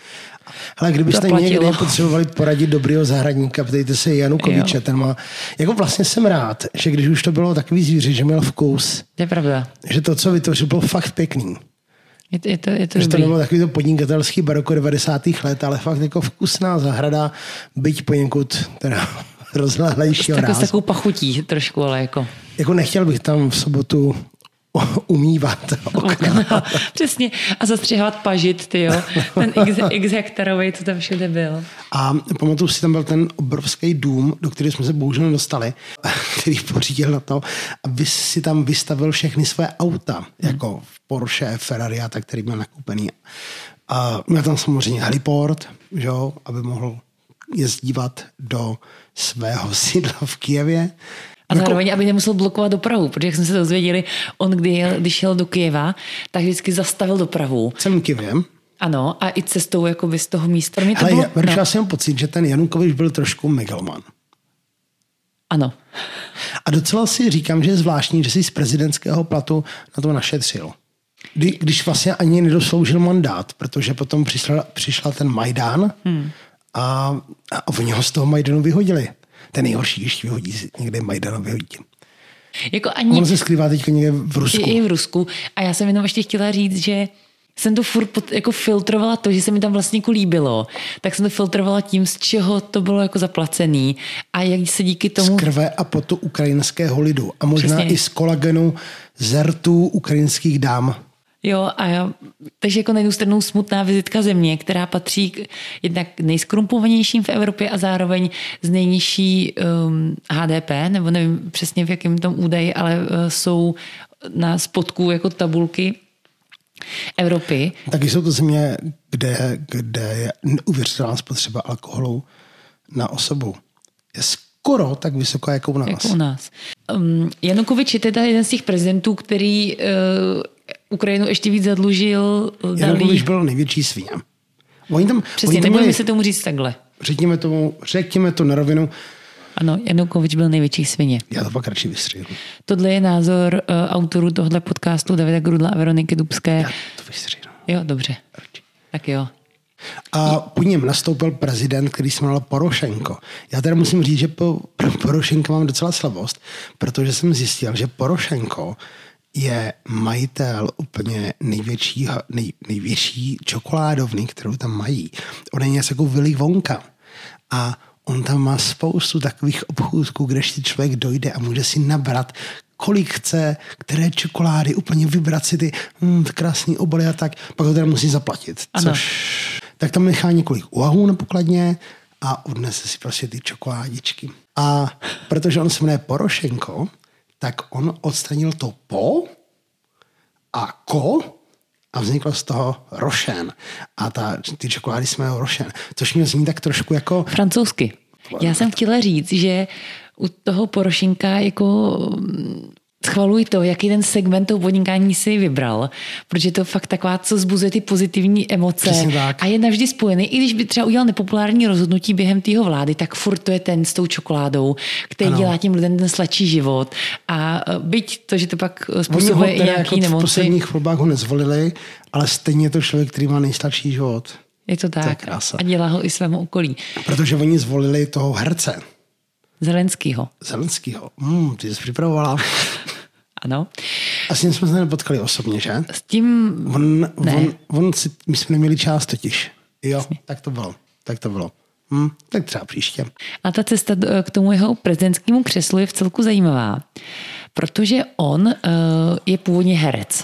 [SPEAKER 1] Ale kdybyste někdy potřebovali poradit dobrýho zahradníka, ptejte se Janukoviče,
[SPEAKER 2] Jo.
[SPEAKER 1] ten má, jako vlastně jsem rád, že když už to bylo takový zvíře, že měl vkus,
[SPEAKER 2] To je pravda.
[SPEAKER 1] že to, co vytvořil, bylo fakt pěkný.
[SPEAKER 2] Je to, je to, je to
[SPEAKER 1] Že to nebylo takový to podnikatelský baroko 90. let, ale fakt jako vkusná zahrada, byť poněkud teda
[SPEAKER 2] s
[SPEAKER 1] rázu.
[SPEAKER 2] takovou pachutí trošku, ale jako.
[SPEAKER 1] Jako nechtěl bych tam v sobotu umývat okna.
[SPEAKER 2] No, přesně. A zastřihovat pažit, ty jo. Ten x, x hektarový, co tam všude byl.
[SPEAKER 1] A pamatuju si, tam byl ten obrovský dům, do kterého jsme se bohužel dostali, který pořídil na to, aby si tam vystavil všechny své auta, jako Porsche, Ferrari a tak, který měl nakoupený. A měl tam samozřejmě heliport, že jo, aby mohl jezdívat do svého sídla v Kijevě.
[SPEAKER 2] A zároveň, aby nemusel blokovat dopravu, protože jak jsme se dozvěděli, on kdy jel, když jel do Kyjeva, tak vždycky zastavil dopravu.
[SPEAKER 1] Celým Kijevem.
[SPEAKER 2] Ano, a i cestou jakoby z toho místa. Pro mě to
[SPEAKER 1] Ale
[SPEAKER 2] bylo,
[SPEAKER 1] já, no. já jsem pocit, že ten Janukovič byl trošku megaloman.
[SPEAKER 2] ano.
[SPEAKER 1] A docela si říkám, že je zvláštní, že si z prezidentského platu na to našetřil. Kdy, když vlastně ani nedosloužil mandát, protože potom přišla, přišla ten Majdán hmm. A, a oni ho z toho Majdanu vyhodili. Ten nejhorší, když vyhodí někde Majdana vyhodí.
[SPEAKER 2] Jako ani
[SPEAKER 1] on se skrývá teď někde v Rusku.
[SPEAKER 2] i, v Rusku. A já jsem jenom ještě chtěla říct, že jsem to furt pod, jako filtrovala to, že se mi tam vlastníku líbilo, tak jsem to filtrovala tím, z čeho to bylo jako zaplacený a jak se díky
[SPEAKER 1] Z
[SPEAKER 2] tomu
[SPEAKER 1] krve a potu ukrajinského lidu. A možná
[SPEAKER 2] Přesně.
[SPEAKER 1] i z kolagenu z rtů ukrajinských dám.
[SPEAKER 2] Jo, a já, takže jako na jednu stranu smutná vizitka země, která patří k jednak nejskrumpovanějším v Evropě a zároveň z nejnižší um, HDP, nebo nevím přesně v jakém tom údaji, ale uh, jsou na spodku jako tabulky Evropy.
[SPEAKER 1] Taky jsou to země, kde, kde je neuvěřitelná spotřeba alkoholu na osobu. Je skoro tak vysoká, jako u nás.
[SPEAKER 2] Jako u nás. Um, Janukovič je teda jeden z těch prezidentů, který uh, Ukrajinu ještě víc zadlužil.
[SPEAKER 1] Janukovič byl největší svině. Oni tam,
[SPEAKER 2] Přesně,
[SPEAKER 1] oni tam měli,
[SPEAKER 2] se tomu říct takhle.
[SPEAKER 1] řekněme, tomu, řekněme to na rovinu,
[SPEAKER 2] Ano, Janukovič byl největší svině.
[SPEAKER 1] já to pak radši vystřihnu.
[SPEAKER 2] Tohle je názor uh, autorů tohle podcastu Davida Grudla a Veroniky Dubské.
[SPEAKER 1] Já to vystřihnu.
[SPEAKER 2] Jo, dobře.
[SPEAKER 1] Radši.
[SPEAKER 2] Tak jo.
[SPEAKER 1] A po něm nastoupil prezident, který se jmenoval Porošenko. Já teda musím říct, že po pro Porošenka mám docela slabost, protože jsem zjistil, že Porošenko je majitel úplně největší, nej, největší čokoládovny, kterou tam mají. On je něco jako Willy Wonka. A on tam má spoustu takových obchůzků, kde si člověk dojde a může si nabrat kolik chce, které čokolády, úplně vybrat si ty hm, krásné obaly a tak, pak ho teda musí zaplatit.
[SPEAKER 2] Ano.
[SPEAKER 1] Což, tak tam nechá několik uhahů na pokladně a odnese si prostě ty čokoládičky. A protože on se jmenuje Porošenko, tak on odstranil to po a ko a vzniklo z toho rošen. A ta, ty čokolády jsme rošen. Což mě zní tak trošku jako...
[SPEAKER 2] Francouzsky. Já jsem chtěla říct, že u toho porošinka jako schvaluji to, jaký ten segment toho podnikání si vybral, protože to fakt taková, co zbuzuje ty pozitivní emoce a je navždy spojený. I když by třeba udělal nepopulární rozhodnutí během tého vlády, tak furt to je ten s tou čokoládou, který
[SPEAKER 1] Ano.
[SPEAKER 2] dělá tím lidem ten sladší život. A eh, byť to, že to pak
[SPEAKER 1] ho
[SPEAKER 2] způsobuje i nějaký
[SPEAKER 1] jako v
[SPEAKER 2] nemoci,
[SPEAKER 1] posledních volbách ho nezvolili, ale stejně je to člověk, který má nejstarší život.
[SPEAKER 2] je to
[SPEAKER 1] je
[SPEAKER 2] tak.
[SPEAKER 1] krása.
[SPEAKER 2] a dělá ho i svému okolí.
[SPEAKER 1] Protože oni zvolili toho herce,
[SPEAKER 2] Zelenskýho.
[SPEAKER 1] Zelenskýho. Hmm, ty jsi připravovala.
[SPEAKER 2] Ano.
[SPEAKER 1] Asi jsme se nepotkali osobně, že?
[SPEAKER 2] S tím
[SPEAKER 1] On,
[SPEAKER 2] Ne.
[SPEAKER 1] on, on si, my jsme neměli čas totiž. Jo, tak to bylo. Tak to bylo. Hm, tak třeba příště.
[SPEAKER 2] A ta cesta k tomu jeho prezidentskému křeslu je v celku zajímavá, protože on uh, je původně herec.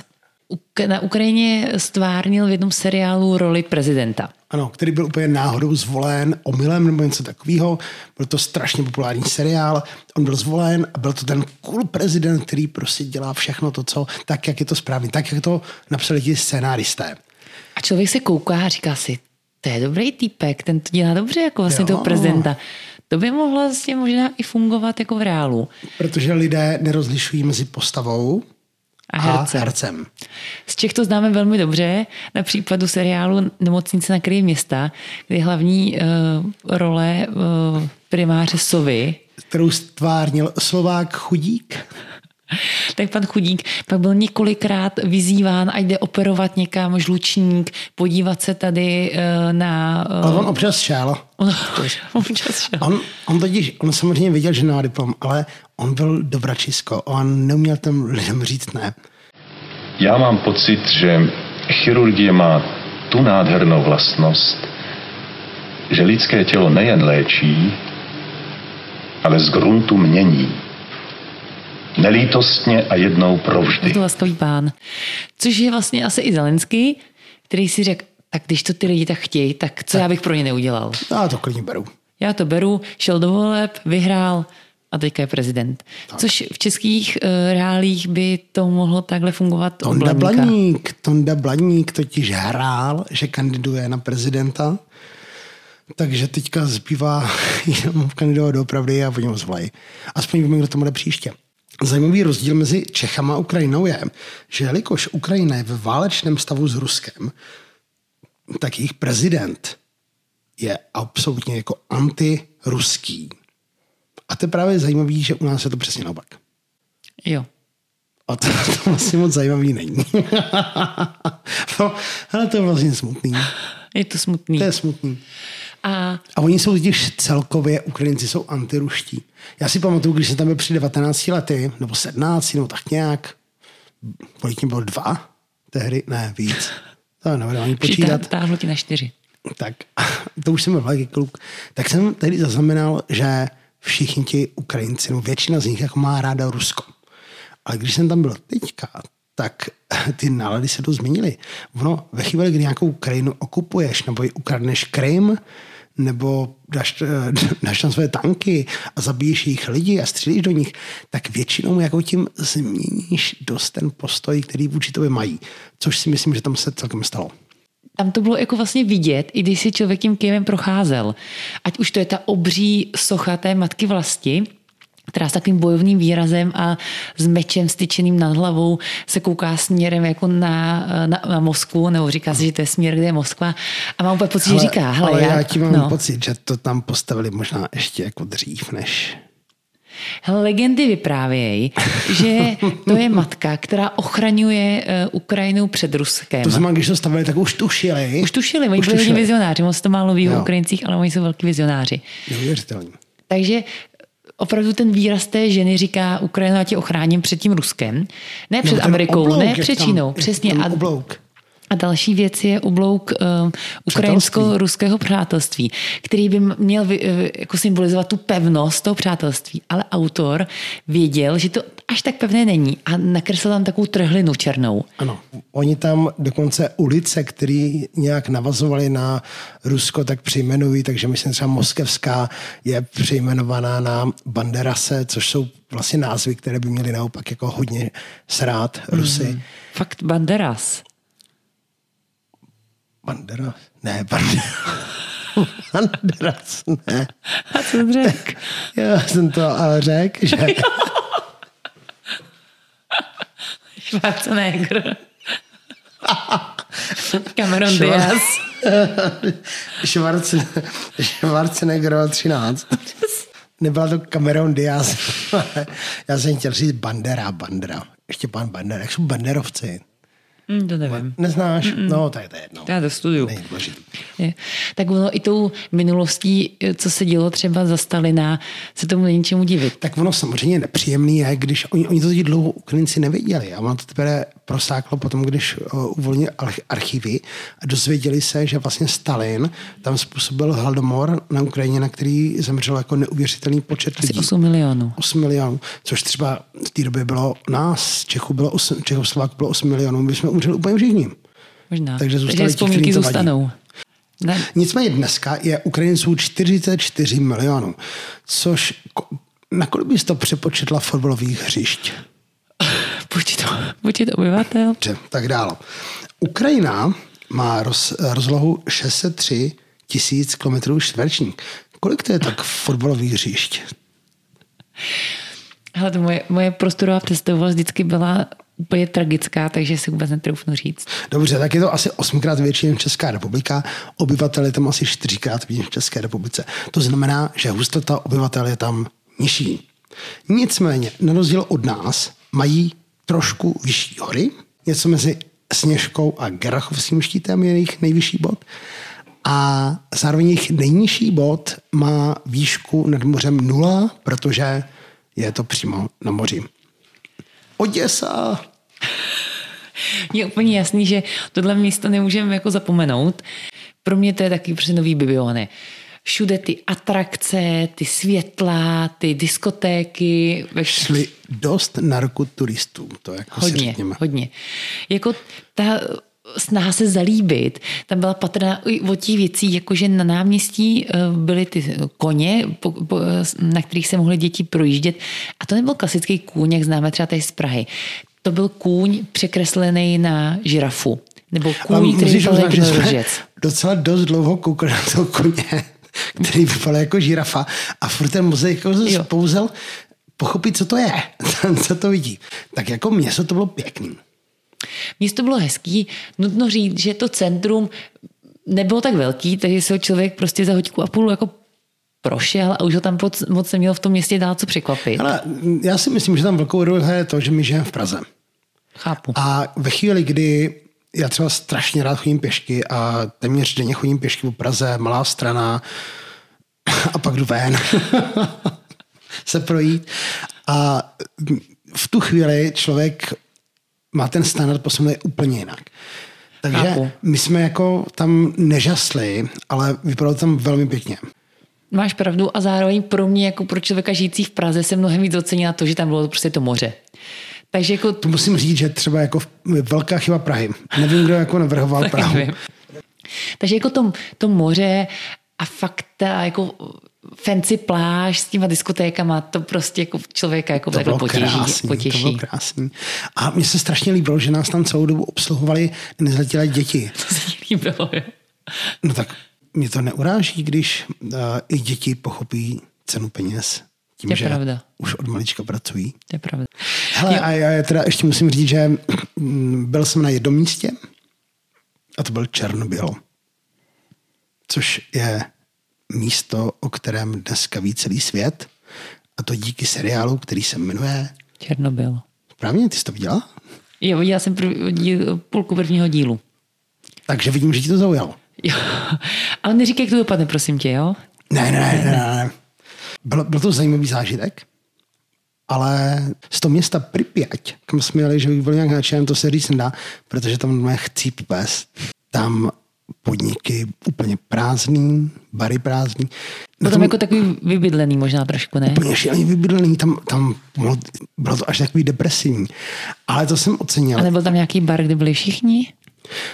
[SPEAKER 2] Na Ukrajině stvárnil v jednom seriálu roli prezidenta.
[SPEAKER 1] Ano, který byl úplně náhodou zvolen omylem nebo něco takového. Byl to strašně populární seriál. On byl zvolen a byl to ten cool prezident, který prostě dělá všechno to, co tak, jak je to správně, tak, jak to napsali ti scénáristé.
[SPEAKER 2] A člověk se kouká a říká si, to je dobrý týpek, ten to dělá dobře jako vlastně
[SPEAKER 1] Jo.
[SPEAKER 2] toho prezidenta. To by mohlo vlastně možná i fungovat jako v reálu.
[SPEAKER 1] Protože lidé nerozlišují mezi postavou
[SPEAKER 2] A
[SPEAKER 1] a
[SPEAKER 2] hercem.
[SPEAKER 1] hercem.
[SPEAKER 2] Z Čech to známe velmi dobře, na případu seriálu Nemocnice na kraji města, kdy hlavní uh, role uh, primáře Sovy,
[SPEAKER 1] Kterou stvárnil Slovák Chudík.
[SPEAKER 2] tak pan Chudík pak byl několikrát vyzýván, ať jde operovat někam žlučník, podívat se tady uh, na...
[SPEAKER 1] Ale on občas šel.
[SPEAKER 2] Uh, občas šel.
[SPEAKER 1] On, on totiž, on samozřejmě věděl, že nemá diplom, ale on byl dobračisko. On neuměl těm lidem říct ne.
[SPEAKER 6] Já mám pocit, že chirurgie má tu nádhernou vlastnost, že lidské tělo nejen léčí, ale z gruntu mění. Nelítostně a jednou
[SPEAKER 2] Je
[SPEAKER 6] provždy.
[SPEAKER 2] to laskavý pán. Což je vlastně asi i Zelenský, který si řekl, tak když to ty lidi tak chtějí, tak co já bych pro ně neudělal?
[SPEAKER 1] Já to klidně beru.
[SPEAKER 2] Já to beru, šel do voleb, vyhrál a teďka je prezident. Což v českých uh, reálích by to mohlo takhle fungovat
[SPEAKER 1] Tonda
[SPEAKER 2] Blaníka.
[SPEAKER 1] Blaník, Tonda Blaník totiž hrál, že kandiduje na prezidenta, takže teďka zbývá jenom kandidovat doopravdy a oni ho zvolají. Aspoň víme, kdo to bude příště. Zajímavý rozdíl mezi Čechama a Ukrajinou je, že jelikož Ukrajina je ve válečném stavu s Ruskem, tak jejich prezident je absolutně jako antiruský. A to je právě zajímavý, že u nás je to přesně naopak.
[SPEAKER 2] Jo.
[SPEAKER 1] A to, to vlastně moc zajímavý není. no, ale to je vlastně smutný.
[SPEAKER 2] Je to smutný.
[SPEAKER 1] To je smutný.
[SPEAKER 2] A
[SPEAKER 1] A oni jsou totiž celkově, Ukrajinci jsou antiruští. Já si pamatuju, když jsem tam byl při 19 lety, nebo 17, nebo tak nějak, kolik mě bylo dva tehdy, ne, víc. To nebudu ani počítat.
[SPEAKER 2] přitáhlo ti na čtyři.
[SPEAKER 1] tak to už jsem byl velký kluk, tak jsem tehdy zaznamenal, že všichni ti Ukrajinci, no většina z nich jako má ráda Rusko. Ale když jsem tam byl teďka, tak ty nálady se to změnily. Ono ve chvíli, kdy nějakou krajinu okupuješ, nebo ji ukradneš Krym, nebo dáš, dáš tam své tanky a zabíjíš jejich lidi a střílíš do nich, tak většinou jako tím změníš dost ten postoj, který vůči tobě mají. Což si myslím, že tam se celkem stalo.
[SPEAKER 2] Tam to bylo jako vlastně vidět, i když si člověk tím procházel. Ať už to je ta obří socha té matky vlasti, která s takovým bojovným výrazem a s mečem styčeným nad hlavou se kouká směrem jako na, na, na Moskvu, nebo říká si, že to je směr, kde je Moskva. A mám úplně pocit, že říká, hele,
[SPEAKER 1] ale
[SPEAKER 2] já,
[SPEAKER 1] já tím mám
[SPEAKER 2] no.
[SPEAKER 1] pocit, že to tam postavili možná ještě jako dřív, než...
[SPEAKER 2] Hele, legendy vyprávějí, že to je matka, která ochraňuje uh, Ukrajinu před Ruskem.
[SPEAKER 1] To znamená, když to stavili, tak už tušili.
[SPEAKER 2] Už tušili, oni byli vizionáři, moc to málo ví o. Ukrajincích, ale oni jsou velký vizionáři.
[SPEAKER 1] Neuvěřitelný.
[SPEAKER 2] Takže opravdu ten výraz té ženy říká, Ukrajina tě ochráním před tím Ruskem, ne před
[SPEAKER 1] Nebo ten
[SPEAKER 2] Amerikou,
[SPEAKER 1] oblouk,
[SPEAKER 2] ne před Čínou, přesně.
[SPEAKER 1] ten oblouk.
[SPEAKER 2] A další věc je ublouk uh, ukrajinsko-ruského přátelství, který by měl vy, uh, jako symbolizovat tu pevnost toho přátelství. Ale autor věděl, že to až tak pevné není a nakreslil tam takovou trhlinu černou.
[SPEAKER 1] Ano. Oni tam dokonce ulice, které nějak navazovaly na Rusko, tak přejmenují, takže myslím třeba Moskevská je přejmenovaná na Banderase, což jsou vlastně názvy, které by měly naopak jako hodně srát Rusy. Mm.
[SPEAKER 2] Fakt Banderas.
[SPEAKER 1] Banderas? Ne, Banderas. Banderas, ne.
[SPEAKER 2] A co jsi řekl?
[SPEAKER 1] Já jsem to ale řekl, že
[SPEAKER 2] Schwarzenegger. Cameron Diaz.
[SPEAKER 1] Schwarzen, Schwarzenegger 13. Nebyla to Cameron Diaz. Já jsem chtěl říct Bandera, Bandera. Ještě pan Bandera. Jak jsou banderovci?
[SPEAKER 2] Hm, to nevím.
[SPEAKER 1] Neznáš? Mm-mm. No, tak to je jedno.
[SPEAKER 2] Já to studuju. Je. Tak ono i tou minulostí, co se dělo třeba za Stalina, se tomu není čemu divit.
[SPEAKER 1] Tak ono samozřejmě nepříjemný je, když oni, oni to teď dlouho Ukrajinci nevěděli a ono to teprve prosáklo potom, když uh, uvolnili arch- archivy a dozvěděli se, že vlastně Stalin tam způsobil hladomor na Ukrajině, na který zemřel jako neuvěřitelný počet
[SPEAKER 2] Asi
[SPEAKER 1] lidí.
[SPEAKER 2] 8 milionů.
[SPEAKER 1] 8 milionů, což třeba v té době bylo nás, Čechů bylo 8, Čechoslováků bylo 8 milionů, my jsme umřeli úplně všichni.
[SPEAKER 2] Možná.
[SPEAKER 1] Takže zůstali
[SPEAKER 2] Takže
[SPEAKER 1] ti,
[SPEAKER 2] vzpomínky
[SPEAKER 1] to
[SPEAKER 2] zůstanou. Ne,
[SPEAKER 1] Nicméně dneska je Ukrajinců 44 milionů, což ko- nakolik bys to přepočetla fotbalových hřišť?
[SPEAKER 2] počít, počít obyvatel.
[SPEAKER 1] Dobře, tak dál. Ukrajina má roz, rozlohu 603 tisíc kilometrů čtverečních. Kolik to je tak fotbalových hřišť?
[SPEAKER 2] Hele, to moje, moje prostorová představovost vždycky byla úplně tragická, takže si vůbec netroufnu říct.
[SPEAKER 1] Dobře, tak je to asi osmkrát větší než Česká republika. Obyvatel je tam asi čtyřikrát víc než České republice. To znamená, že hustota obyvatel je tam nižší. Nicméně, na rozdíl od nás, mají trošku vyšší hory, něco mezi Sněžkou a Gerachovským štítem je jejich nejvyšší bod. A zároveň jejich nejnižší bod má výšku nad mořem nula, protože je to přímo na moři. Oděsa.
[SPEAKER 2] Je úplně jasný, že tohle místo nemůžeme jako zapomenout. Pro mě to je taky prostě nový bibiony. Všude ty atrakce, ty světla, ty diskotéky.
[SPEAKER 1] Šli dost narkoturistů, to jako si
[SPEAKER 2] Hodně,
[SPEAKER 1] řekněme.
[SPEAKER 2] hodně. Jako ta snaha se zalíbit, tam byla patrná i od těch věcí, jakože na náměstí eh, byly ty koně, po, na kterých se mohly děti projíždět. A to nebyl klasický kůň, jak známe třeba tady z Prahy. To byl kůň překreslený na žirafu. Nebo kůň, který byl
[SPEAKER 1] uznat,
[SPEAKER 2] jak
[SPEAKER 1] že jsme
[SPEAKER 2] jednorožec.
[SPEAKER 1] docela dost dlouho koukali na toho koně, který vypadal jako žirafa a furt ten mozek jako spouzel pochopit, co to je, co to vidí. Tak jako město to bylo pěkný.
[SPEAKER 2] Město bylo hezký, nutno říct, že to centrum nebylo tak velký, takže se ho člověk prostě za hoďku a půl jako prošel a už ho tam moc, neměl v tom městě dál co překvapit.
[SPEAKER 1] Ale já si myslím, že tam velkou roli hraje to, že my žijeme v Praze.
[SPEAKER 2] Chápu.
[SPEAKER 1] A ve chvíli, kdy já třeba strašně rád chodím pěšky a téměř denně chodím pěšky po Praze, malá strana a pak jdu ven se projít. A v tu chvíli člověk má ten standard posunout úplně jinak. Takže
[SPEAKER 2] Chápu.
[SPEAKER 1] my jsme jako tam nežasli, ale vypadalo tam velmi pěkně.
[SPEAKER 2] Máš pravdu a zároveň pro mě, jako pro člověka žijící v Praze, se mnohem víc ocenila to, že tam bylo prostě to moře. Takže jako
[SPEAKER 1] To musím říct, že třeba jako velká chyba Prahy. Nevím, kdo jako navrhoval Prahu.
[SPEAKER 2] nevím. Takže jako to, to moře a fakt ta jako fancy pláž s těma diskotékama, to prostě jako člověka jako
[SPEAKER 1] To bylo
[SPEAKER 2] potěší.
[SPEAKER 1] krásný, to
[SPEAKER 2] potěší.
[SPEAKER 1] bylo krásný. A mně se strašně líbilo, že nás tam celou dobu obsluhovali nezletilé děti.
[SPEAKER 2] To se líbilo, jo.
[SPEAKER 1] No tak mě to neuráží, když uh, i děti pochopí cenu peněz. Tím,
[SPEAKER 2] To je
[SPEAKER 1] že
[SPEAKER 2] pravda.
[SPEAKER 1] už od malička pracují.
[SPEAKER 2] To je pravda.
[SPEAKER 1] Hele, a já teda ještě musím říct, že mm, byl jsem na jednom místě a to byl Černobyl. Což je místo, o kterém dneska ví celý svět. A to díky seriálu, který se jmenuje...
[SPEAKER 2] Černobyl.
[SPEAKER 1] Správně, ty jsi to viděla?
[SPEAKER 2] Jo, viděla jsem prv, díl, půlku prvního dílu.
[SPEAKER 1] Takže vidím, že ti to zaujalo.
[SPEAKER 2] Jo. Ale neříkej, jak to dopadne, prosím tě, jo?
[SPEAKER 1] Ne, ne, ne, ne. ne. Byl, byl to zajímavý zážitek ale z toho města Pripyat, kam jsme jeli, že bych byl nějak nadšen, to se říct nedá, protože tam máme chcíp pes. Tam podniky úplně prázdný, bary prázdný. Na
[SPEAKER 2] Potom
[SPEAKER 1] tom
[SPEAKER 2] jako takový vybydlený možná trošku, ne?
[SPEAKER 1] úplně šíleně vybydlený, tam, tam bylo, bylo to až takový depresivní. Ale to jsem ocenil.
[SPEAKER 2] A nebyl tam nějaký bar, kde byli všichni?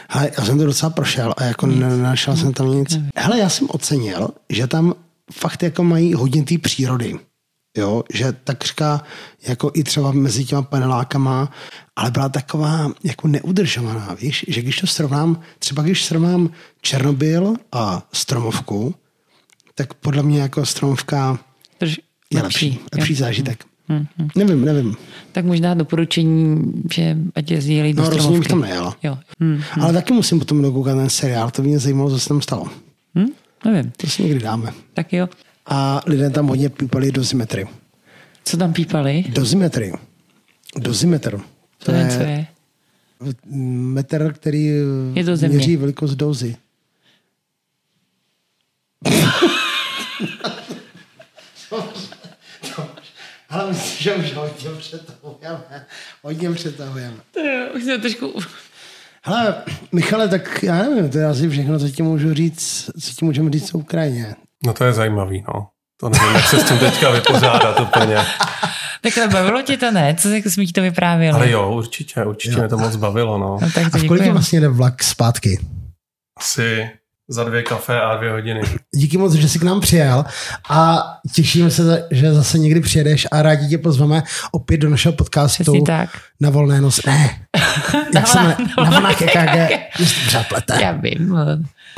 [SPEAKER 1] Hele, já jsem to docela prošel a jako nenašel jsem tam nic. Hele, já jsem ocenil, že tam fakt jako mají hodně té přírody. Jo, že takřka jako i třeba mezi těma panelákama, ale byla taková jako neudržovaná, víš, že když to srovnám, třeba když srovnám Černobyl a Stromovku, tak podle mě jako Stromovka
[SPEAKER 2] Drž,
[SPEAKER 1] je lepší, lepší
[SPEAKER 2] jo.
[SPEAKER 1] zážitek. Nevím, nevím.
[SPEAKER 2] Tak možná doporučení, že ať jezdí do
[SPEAKER 1] No, rozhodně bych tam nejel.
[SPEAKER 2] Jo. Hm,
[SPEAKER 1] Ale taky musím potom dokoukat ten seriál, to mě zajímalo, co se tam stalo.
[SPEAKER 2] hm, nevím.
[SPEAKER 1] To si někdy dáme.
[SPEAKER 2] Tak jo.
[SPEAKER 1] A lidé tam hodně pípali dozimetry.
[SPEAKER 2] Co tam pípali?
[SPEAKER 1] Dozimetry. Dozimetr.
[SPEAKER 2] To nevím, co je.
[SPEAKER 1] metr, který
[SPEAKER 2] Je do země.
[SPEAKER 1] měří velikost dozy. Ale myslím, že už hodně přetahujeme. Hodně přetahujeme.
[SPEAKER 2] To jo, už jsem trošku...
[SPEAKER 1] Hele, Michale, tak já nevím, to je asi všechno, co ti můžu říct, co ti můžeme říct o Ukrajině.
[SPEAKER 3] No to je zajímavý, no. To nevím, jak se s tím teďka vypořádat úplně.
[SPEAKER 2] Takhle bavilo tě to, ne? Co jsme ti to vyprávěli?
[SPEAKER 3] Ale jo, určitě, určitě mě to moc bavilo, no.
[SPEAKER 2] No, tak to
[SPEAKER 1] A v kolik vlastně jde vlak zpátky?
[SPEAKER 3] Asi za dvě kafe a dvě hodiny.
[SPEAKER 1] Díky moc, že jsi k nám přijel a těšíme se, že zase někdy přijedeš a rádi tě pozveme opět do našeho podcastu
[SPEAKER 2] Přesně tak.
[SPEAKER 1] na volné nos. Ne, jak se jmenuje? na vlnách KKG. Mě se to pořád plete.
[SPEAKER 2] Já vím.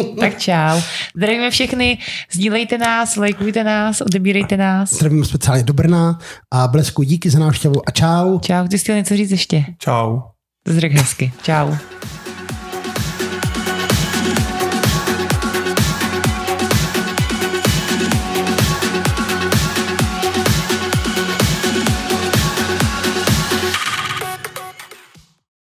[SPEAKER 2] Tak čau. Zdravíme všechny, sdílejte nás, lajkujte nás, odebírejte nás.
[SPEAKER 1] Zdravíme speciálně do Brna a Blesku díky za návštěvu a čau.
[SPEAKER 2] Čau, ty jsi chtěl něco říct ještě?
[SPEAKER 3] Čau.
[SPEAKER 2] To jsi řekl hezky. Čau.